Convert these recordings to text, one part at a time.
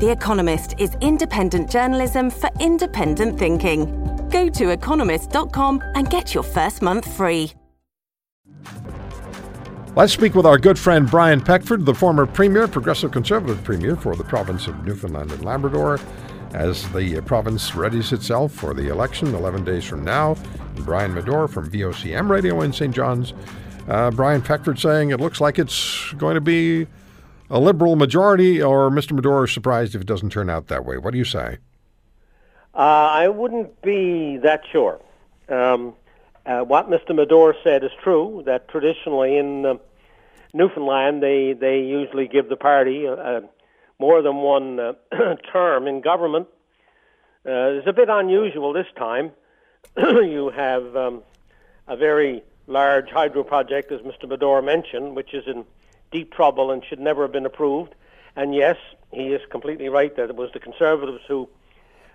The Economist is independent journalism for independent thinking. Go to economist.com and get your first month free. Let's speak with our good friend Brian Peckford, the former Premier, Progressive Conservative Premier for the province of Newfoundland and Labrador, as the province readies itself for the election 11 days from now. Brian Medor from VOCM Radio in St. John's. Uh, Brian Peckford saying it looks like it's going to be a liberal majority, or Mr. Medor is surprised if it doesn't turn out that way. What do you say? Uh, I wouldn't be that sure. Um, uh, what Mr. Medor said is true. That traditionally in uh, Newfoundland, they they usually give the party uh, more than one uh, term in government. Uh, it's a bit unusual this time. you have um, a very large hydro project, as Mr. Medor mentioned, which is in deep trouble and should never have been approved. And yes, he is completely right that it was the Conservatives who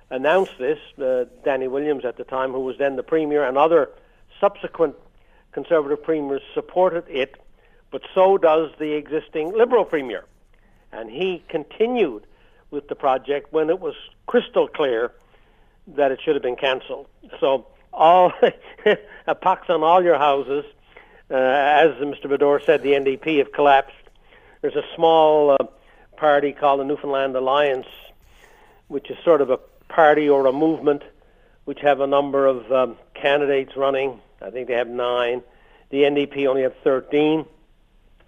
announced this. Uh, Danny Williams at the time, who was then the Premier, and other subsequent Conservative Premiers supported it, but so does the existing Liberal Premier. And he continued with the project when it was crystal clear that it should have been cancelled. So all a pox on all your houses uh, as Mr. Medor said, the NDP have collapsed. There's a small uh, party called the Newfoundland Alliance, which is sort of a party or a movement, which have a number of um, candidates running. I think they have nine. The NDP only have 13.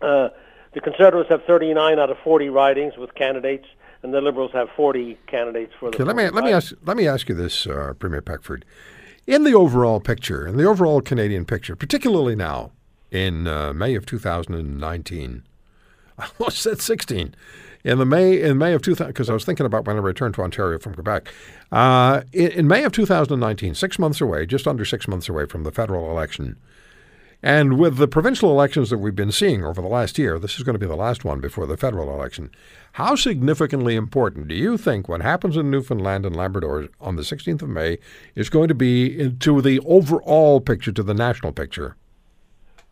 Uh, the Conservatives have 39 out of 40 ridings with candidates, and the Liberals have 40 candidates for the. Okay, let me let me ask let me ask you this, uh, Premier Peckford. In the overall picture, in the overall Canadian picture, particularly now, in uh, May of 2019. I almost said 16. In the May in May of 2000, because I was thinking about when I returned to Ontario from Quebec. Uh, in, in, May of 2019, six months away, just under six months away from the federal election, and with the provincial elections that we've been seeing over the last year, this is going to be the last one before the federal election. How significantly important do you think what happens in Newfoundland and Labrador on the 16th of May is going to be to the overall picture, to the national picture?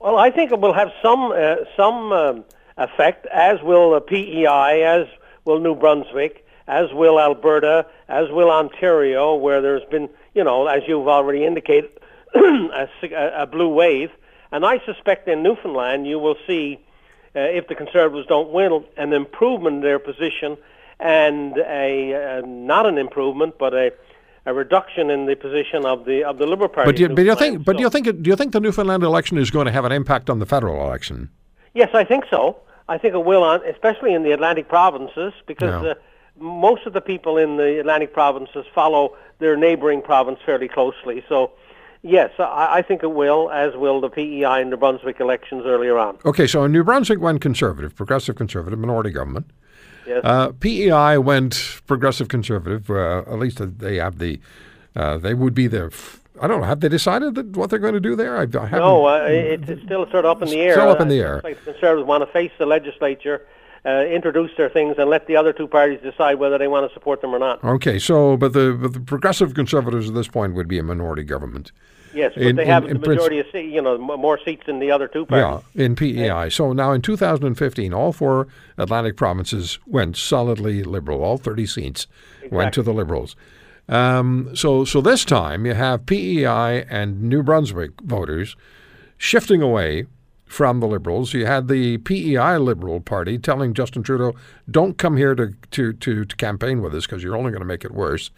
Well, I think it will have some uh, some um, effect, as will PEI, as will New Brunswick, as will Alberta, as will Ontario, where there's been, you know, as you've already indicated, a, a, blue wave. And I suspect in Newfoundland you will see, uh, if the Conservatives don't win, an improvement in their position, and a uh, not an improvement, but a a reduction in the position of the of the Liberal Party. But do you, but do you think? But do you think? Do you think the Newfoundland election is going to have an impact on the federal election? Yes, I think so. I think it will, on, especially in the Atlantic provinces, because uh, most of the people in the Atlantic provinces follow their neighbouring province fairly closely. So. Yes, I, I, think it will, as will the PEI and New Brunswick elections earlier on. Okay, so in New Brunswick went conservative, progressive conservative, minority government. Yes. Uh, PEI went progressive conservative. Uh, at least they have the. Uh, they would be the. I don't know. Have they decided that what they're going to do there? I, I no, uh, it's, it's still sort of up in the air. Still up in the air. Like the Conservatives want to face the legislature, uh, introduce their things, and let the other two parties decide whether they want to support them or not. Okay, so but the but the progressive conservatives at this point would be a minority government. Yes, but in, they have in, the majority of seats, you know, more seats than the other two parties. Yeah, in PEI. So now in 2015, all four Atlantic provinces went solidly liberal. All 30 seats exactly. went to the Liberals. Um, so, so this time you have PEI and New Brunswick voters shifting away from the Liberals. You had the PEI Liberal Party telling Justin Trudeau, "Don't come here to to to, to campaign with us because you're only going to make it worse."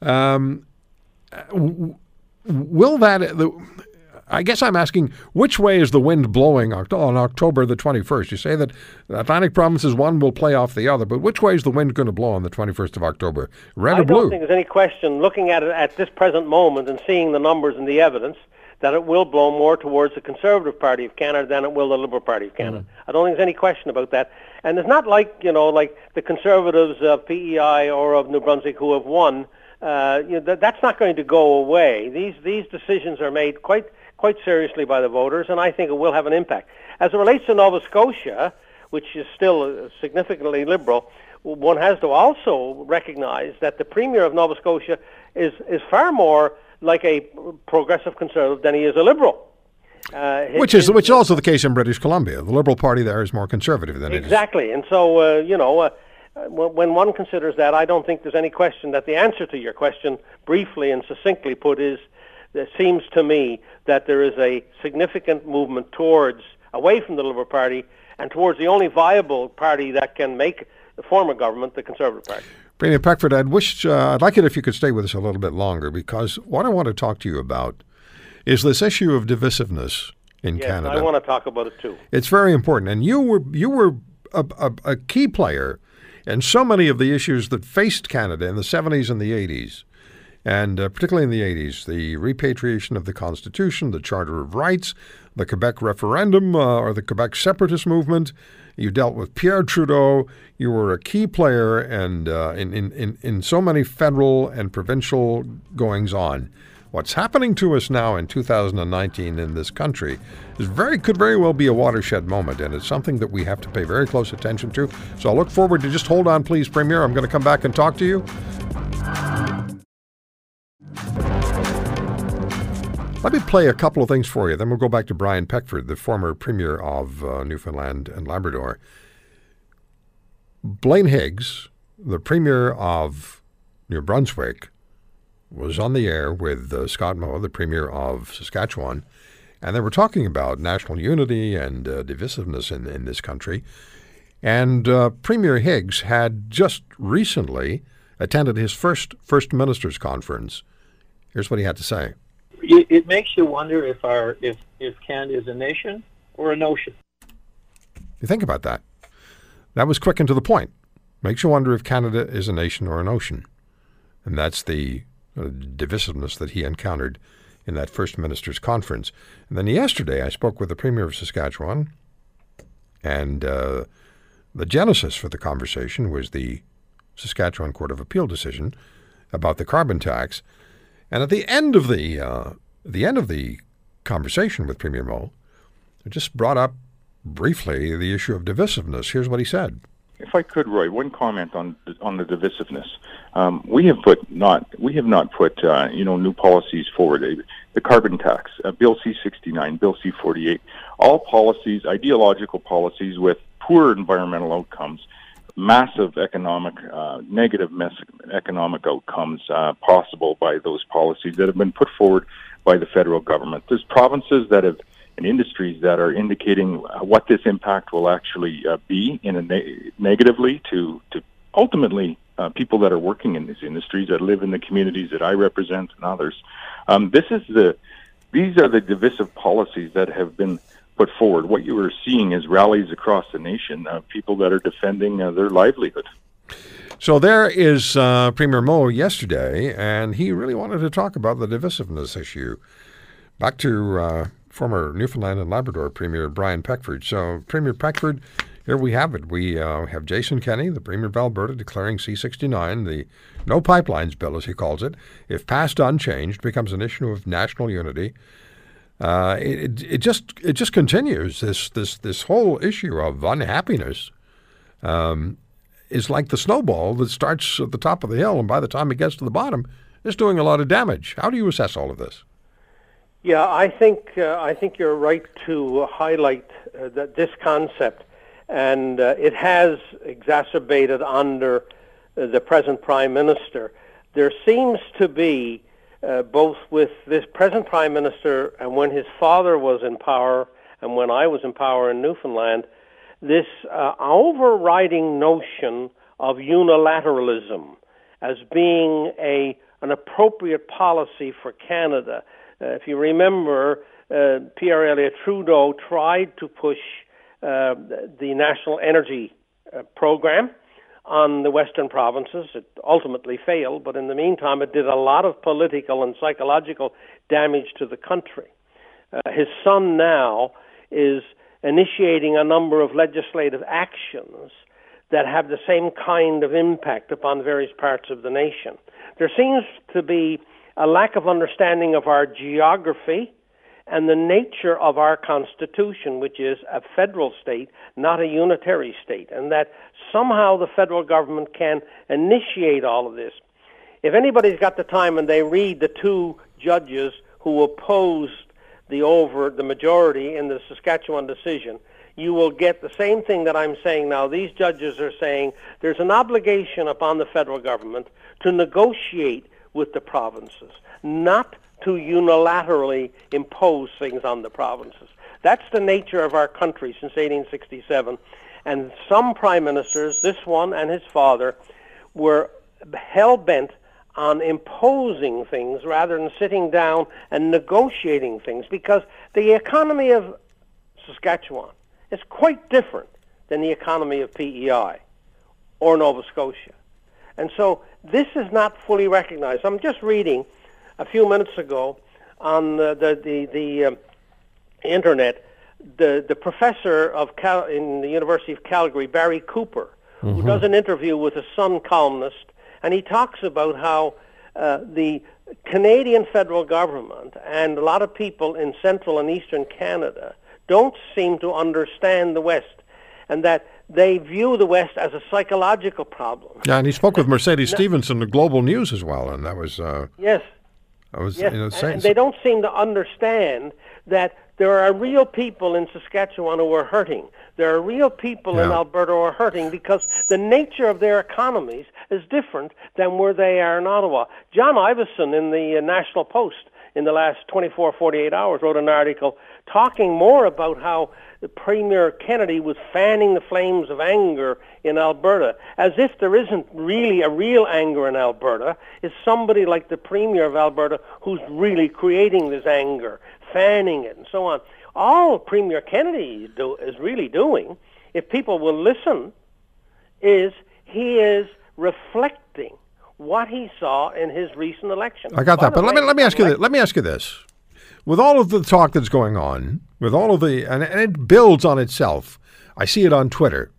Um, will that the, I guess I'm asking which way is the wind blowing on October the 21st? You say that the Atlantic provinces one will play off the other, but which way is the wind going to blow on the 21st of October? Red I or blue? I don't think there's any question, looking at it at this present moment and seeing the numbers and the evidence, that it will blow more towards the Conservative Party of Canada than it will the Liberal Party of Canada. Mm. I don't think there's any question about that. And it's not like you know, like the conservatives of PEI or of New Brunswick who have won. Uh, you know, that, that's not going to go away. These these decisions are made quite quite seriously by the voters, and I think it will have an impact. As it relates to Nova Scotia, which is still significantly liberal, one has to also recognize that the Premier of Nova Scotia is, is far more like a progressive conservative than he is a liberal. Uh, his, which is which is also the case in British Columbia. The Liberal Party there is more conservative than exactly. And so, uh, you know, uh, when one considers that, I don't think there's any question that the answer to your question, briefly and succinctly put, is it seems to me that there is a significant movement towards away from the Liberal Party and towards the only viable party that can make the former government, the Conservative Party. Premier Peckford, I'd wish uh, I'd like it if you could stay with us a little bit longer because what I want to talk to you about is this issue of divisiveness in yes, Canada. I want to talk about it too. It's very important, and you were you were a, a, a key player in so many of the issues that faced Canada in the 70s and the 80s and uh, particularly in the 80s, the repatriation of the Constitution, the Charter of Rights, the Quebec referendum, uh, or the Quebec separatist movement. You dealt with Pierre Trudeau. You were a key player and uh, in, in, in so many federal and provincial goings on. What's happening to us now in 2019 in this country is very could very well be a watershed moment, and it's something that we have to pay very close attention to. So I look forward to just hold on, please, Premier. I'm going to come back and talk to you. Let me play a couple of things for you. Then we'll go back to Brian Peckford, the former Premier of uh, Newfoundland and Labrador. Blaine Higgs, the Premier of New Brunswick, was on the air with uh, Scott Moe, the Premier of Saskatchewan, and they were talking about national unity and uh, divisiveness in, in this country. And uh, Premier Higgs had just recently attended his first First Ministers Conference. Here's what he had to say it makes you wonder if our if if Canada is a nation or a notion. You think about that. That was quick and to the point. Makes you wonder if Canada is a nation or an ocean, and that's the divisiveness that he encountered in that first ministers' conference. And then yesterday, I spoke with the premier of Saskatchewan, and uh, the genesis for the conversation was the Saskatchewan Court of Appeal decision about the carbon tax. And at the end of the uh, the end of the conversation with Premier Moe, I just brought up briefly the issue of divisiveness. Here's what he said. If I could, Roy, one comment on on the divisiveness. Um, we have put not we have not put uh, you know new policies forward. The carbon tax, uh, Bill C sixty nine, Bill C forty eight, all policies, ideological policies with poor environmental outcomes massive economic, uh, negative economic outcomes uh, possible by those policies that have been put forward by the federal government. There's provinces that have and industries that are indicating what this impact will actually uh, be in a ne- negatively to to ultimately uh, people that are working in these industries that live in the communities that I represent and others. Um, this is the these are the divisive policies that have been put forward. What you are seeing is rallies across the nation of people that are defending uh, their livelihood. So there is uh, Premier Moe yesterday, and he really wanted to talk about the divisiveness issue. Back to uh, former Newfoundland and Labrador Premier Brian Peckford. So, Premier Peckford, here we have it. We uh, have Jason Kenney, the Premier of Alberta, declaring C69, the no pipelines bill, as he calls it, if passed unchanged, becomes an issue of national unity uh, it, it just it just continues this this this whole issue of unhappiness um, is like the snowball that starts at the top of the hill and by the time it gets to the bottom it's doing a lot of damage. How do you assess all of this? Yeah, I think uh, I think you're right to highlight uh, that this concept, and uh, it has exacerbated under uh, the present prime minister. There seems to be uh, both with this present prime minister and when his father was in power and when I was in power in Newfoundland, this uh, overriding notion of unilateralism as being a an appropriate policy for Canada. Uh, if you remember, uh, Pierre Elliott Trudeau tried to push uh, the national energy uh, program on the western provinces. It ultimately failed, but in the meantime, it did a lot of political and psychological damage to the country. Uh, his son now is initiating a number of legislative actions that have the same kind of impact upon various parts of the nation. There seems to be a lack of understanding of our geography and the nature of our Constitution, which is a federal state, not a unitary state, and that somehow the federal government can initiate all of this. If anybody's got the time and they read the two judges who opposed the over the majority in the Saskatchewan decision, you will get the same thing that I'm saying now. These judges are saying there's an obligation upon the federal government to negotiate with the provinces, not to unilaterally impose things on the provinces. That's the nature of our country since 1867. And some prime ministers, this one and his father, were hell bent on imposing things rather than sitting down and negotiating things because the economy of Saskatchewan is quite different than the economy of PEI or Nova Scotia. And so this is not fully recognized. I'm just reading a few minutes ago on the the the, the um, internet the the professor of Cal- in the University of Calgary, Barry Cooper, mm-hmm. who does an interview with a Sun columnist, and he talks about how uh, the Canadian federal government and a lot of people in central and eastern Canada don't seem to understand the West, and that they view the West as a psychological problem. Yeah, and he spoke with Mercedes no, Stephenson of Global News as well, and that was uh, yes, I was yes, you know, saying, and they don't seem to understand that there are real people in Saskatchewan who are hurting. There are real people yeah. in Alberta who are hurting because the nature of their economies is different than where they are in Ottawa. John Ivison in the uh, National Post in the last 24, 48 hours wrote an article talking more about how Premier Kenney was fanning the flames of anger in Alberta, as if there isn't really a real anger in Alberta. Is somebody like the Premier of Alberta who's really creating this anger, fanning it, and so on. All Premier Kenney do, is really doing, if people will listen, is he is reflecting what he saw in his recent election. I got By that, but way, let me let me ask you this. Let me ask you this: with all of the talk that's going on, with all of the and, and it builds on itself. I see it on Twitter.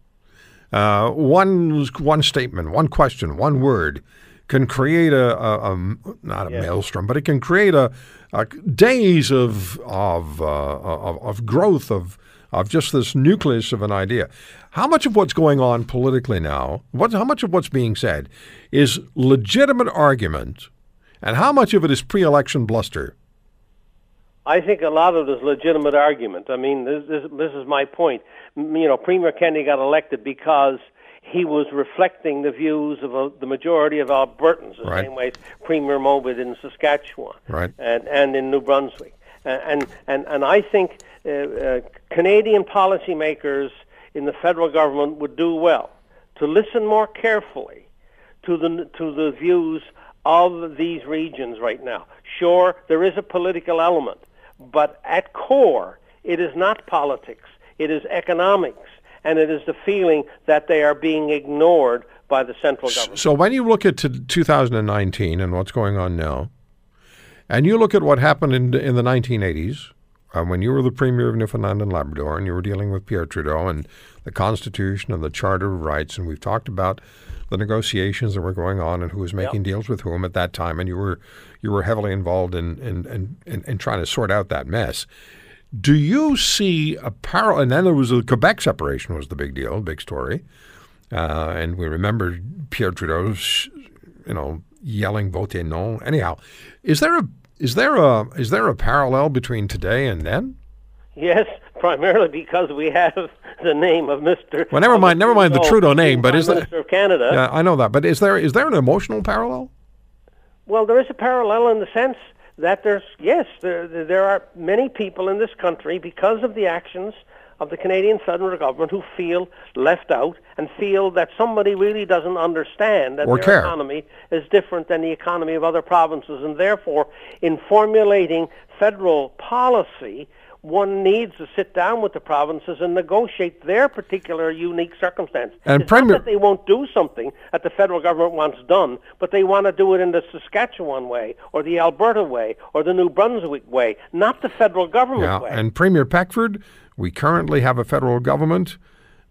Uh, one one statement, one question, one word can create a, a, a not a yeah. maelstrom, but it can create a, a days of of, uh, of of growth of of just this nucleus of an idea. How much of what's going on politically now, what, how much of what's being said, is legitimate argument, and how much of it is pre-election bluster? I think a lot of it is legitimate argument. I mean, this, this, this is my point. You know, Premier Kenney got elected because he was reflecting the views of a, the majority of Albertans, the right. same way Premier Moe in Saskatchewan right. and, and in New Brunswick. And, and, and I think uh, uh, Canadian policymakers in the federal government would do well to listen more carefully to the, to the views of these regions right now. Sure, there is a political element, but at core, it is not politics, it is economics, and it is the feeling that they are being ignored by the central government. So when you look at 2019 and what's going on now, and you look at what happened in, in the 1980s, uh, when you were the Premier of Newfoundland and Labrador and you were dealing with Pierre Trudeau and the Constitution and the Charter of Rights, and we've talked about the negotiations that were going on and who was making yep. deals with whom at that time, and you were you were heavily involved in in, in, in, in trying to sort out that mess. Do you see a parallel? And then there was the Quebec separation was the big deal, big story, uh, and we remember Pierre Trudeau's, you know, yelling "Vote non." Anyhow, is there a is there a is there a parallel between today and then? Yes, primarily because we have the name of Mr. Well, never mind, never mind the Trudeau name, but Prime is there Minister of Canada? Yeah, I know that, but is there is there an emotional parallel? Well, there is a parallel in the sense that there's yes, there there are many people in this country because of the actions of the Canadian federal government who feel left out and feel that somebody really doesn't understand that or their care. economy is different than the economy of other provinces, and therefore, in formulating federal policy, one needs to sit down with the provinces and negotiate their particular unique circumstance. And it's Premier- not that they won't do something that the federal government wants done, but they want to do it in the Saskatchewan way, or the Alberta way, or the New Brunswick way, not the federal government yeah, way. And Premier Peckford, We currently have a federal government,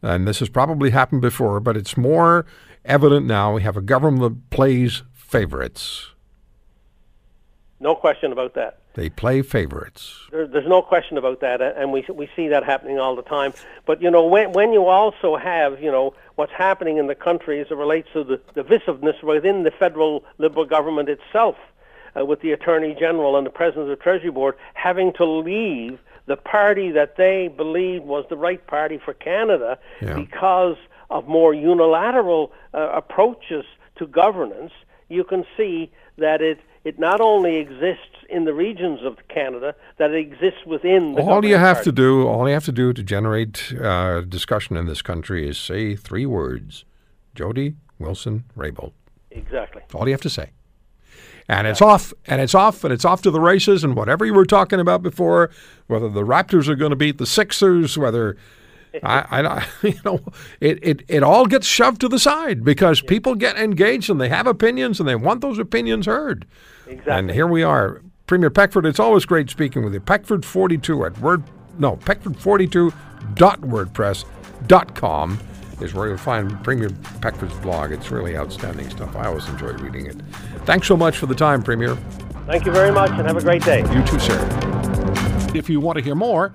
and this has probably happened before, but it's more evident now. We have a government that plays favorites. No question about that. They play favorites. There, there's no question about that, and we we see that happening all the time. But you know, when when you also have you know what's happening in the country as it relates to the divisiveness within the federal Liberal government itself, uh, with the Attorney General and the President of the Treasury Board having to leave the party that they believed was the right party for Canada Yeah. because of more unilateral uh, approaches to governance, you can see that it, it not only exists in the regions of Canada, that it exists within the all you have party. to do, all you have to do to generate uh, discussion in this country is say three words: Jody Wilson Raybould. Exactly. All you have to say. And it's off, and it's off, and it's off to the races, and whatever you were talking about before, whether the Raptors are going to beat the Sixers, whether I, I, you know, it, it, it all gets shoved to the side because people get engaged and they have opinions and they want those opinions heard. Exactly. And here we are, Premier Peckford. It's always great speaking with you. Peckford42 at word, no, Peckford42.wordpress.com is where you'll find Premier Peckford's blog. It's really outstanding stuff. I always enjoy reading it. Thanks so much for the time, Premier. Thank you very much, and have a great day. You too, sir. If you want to hear more,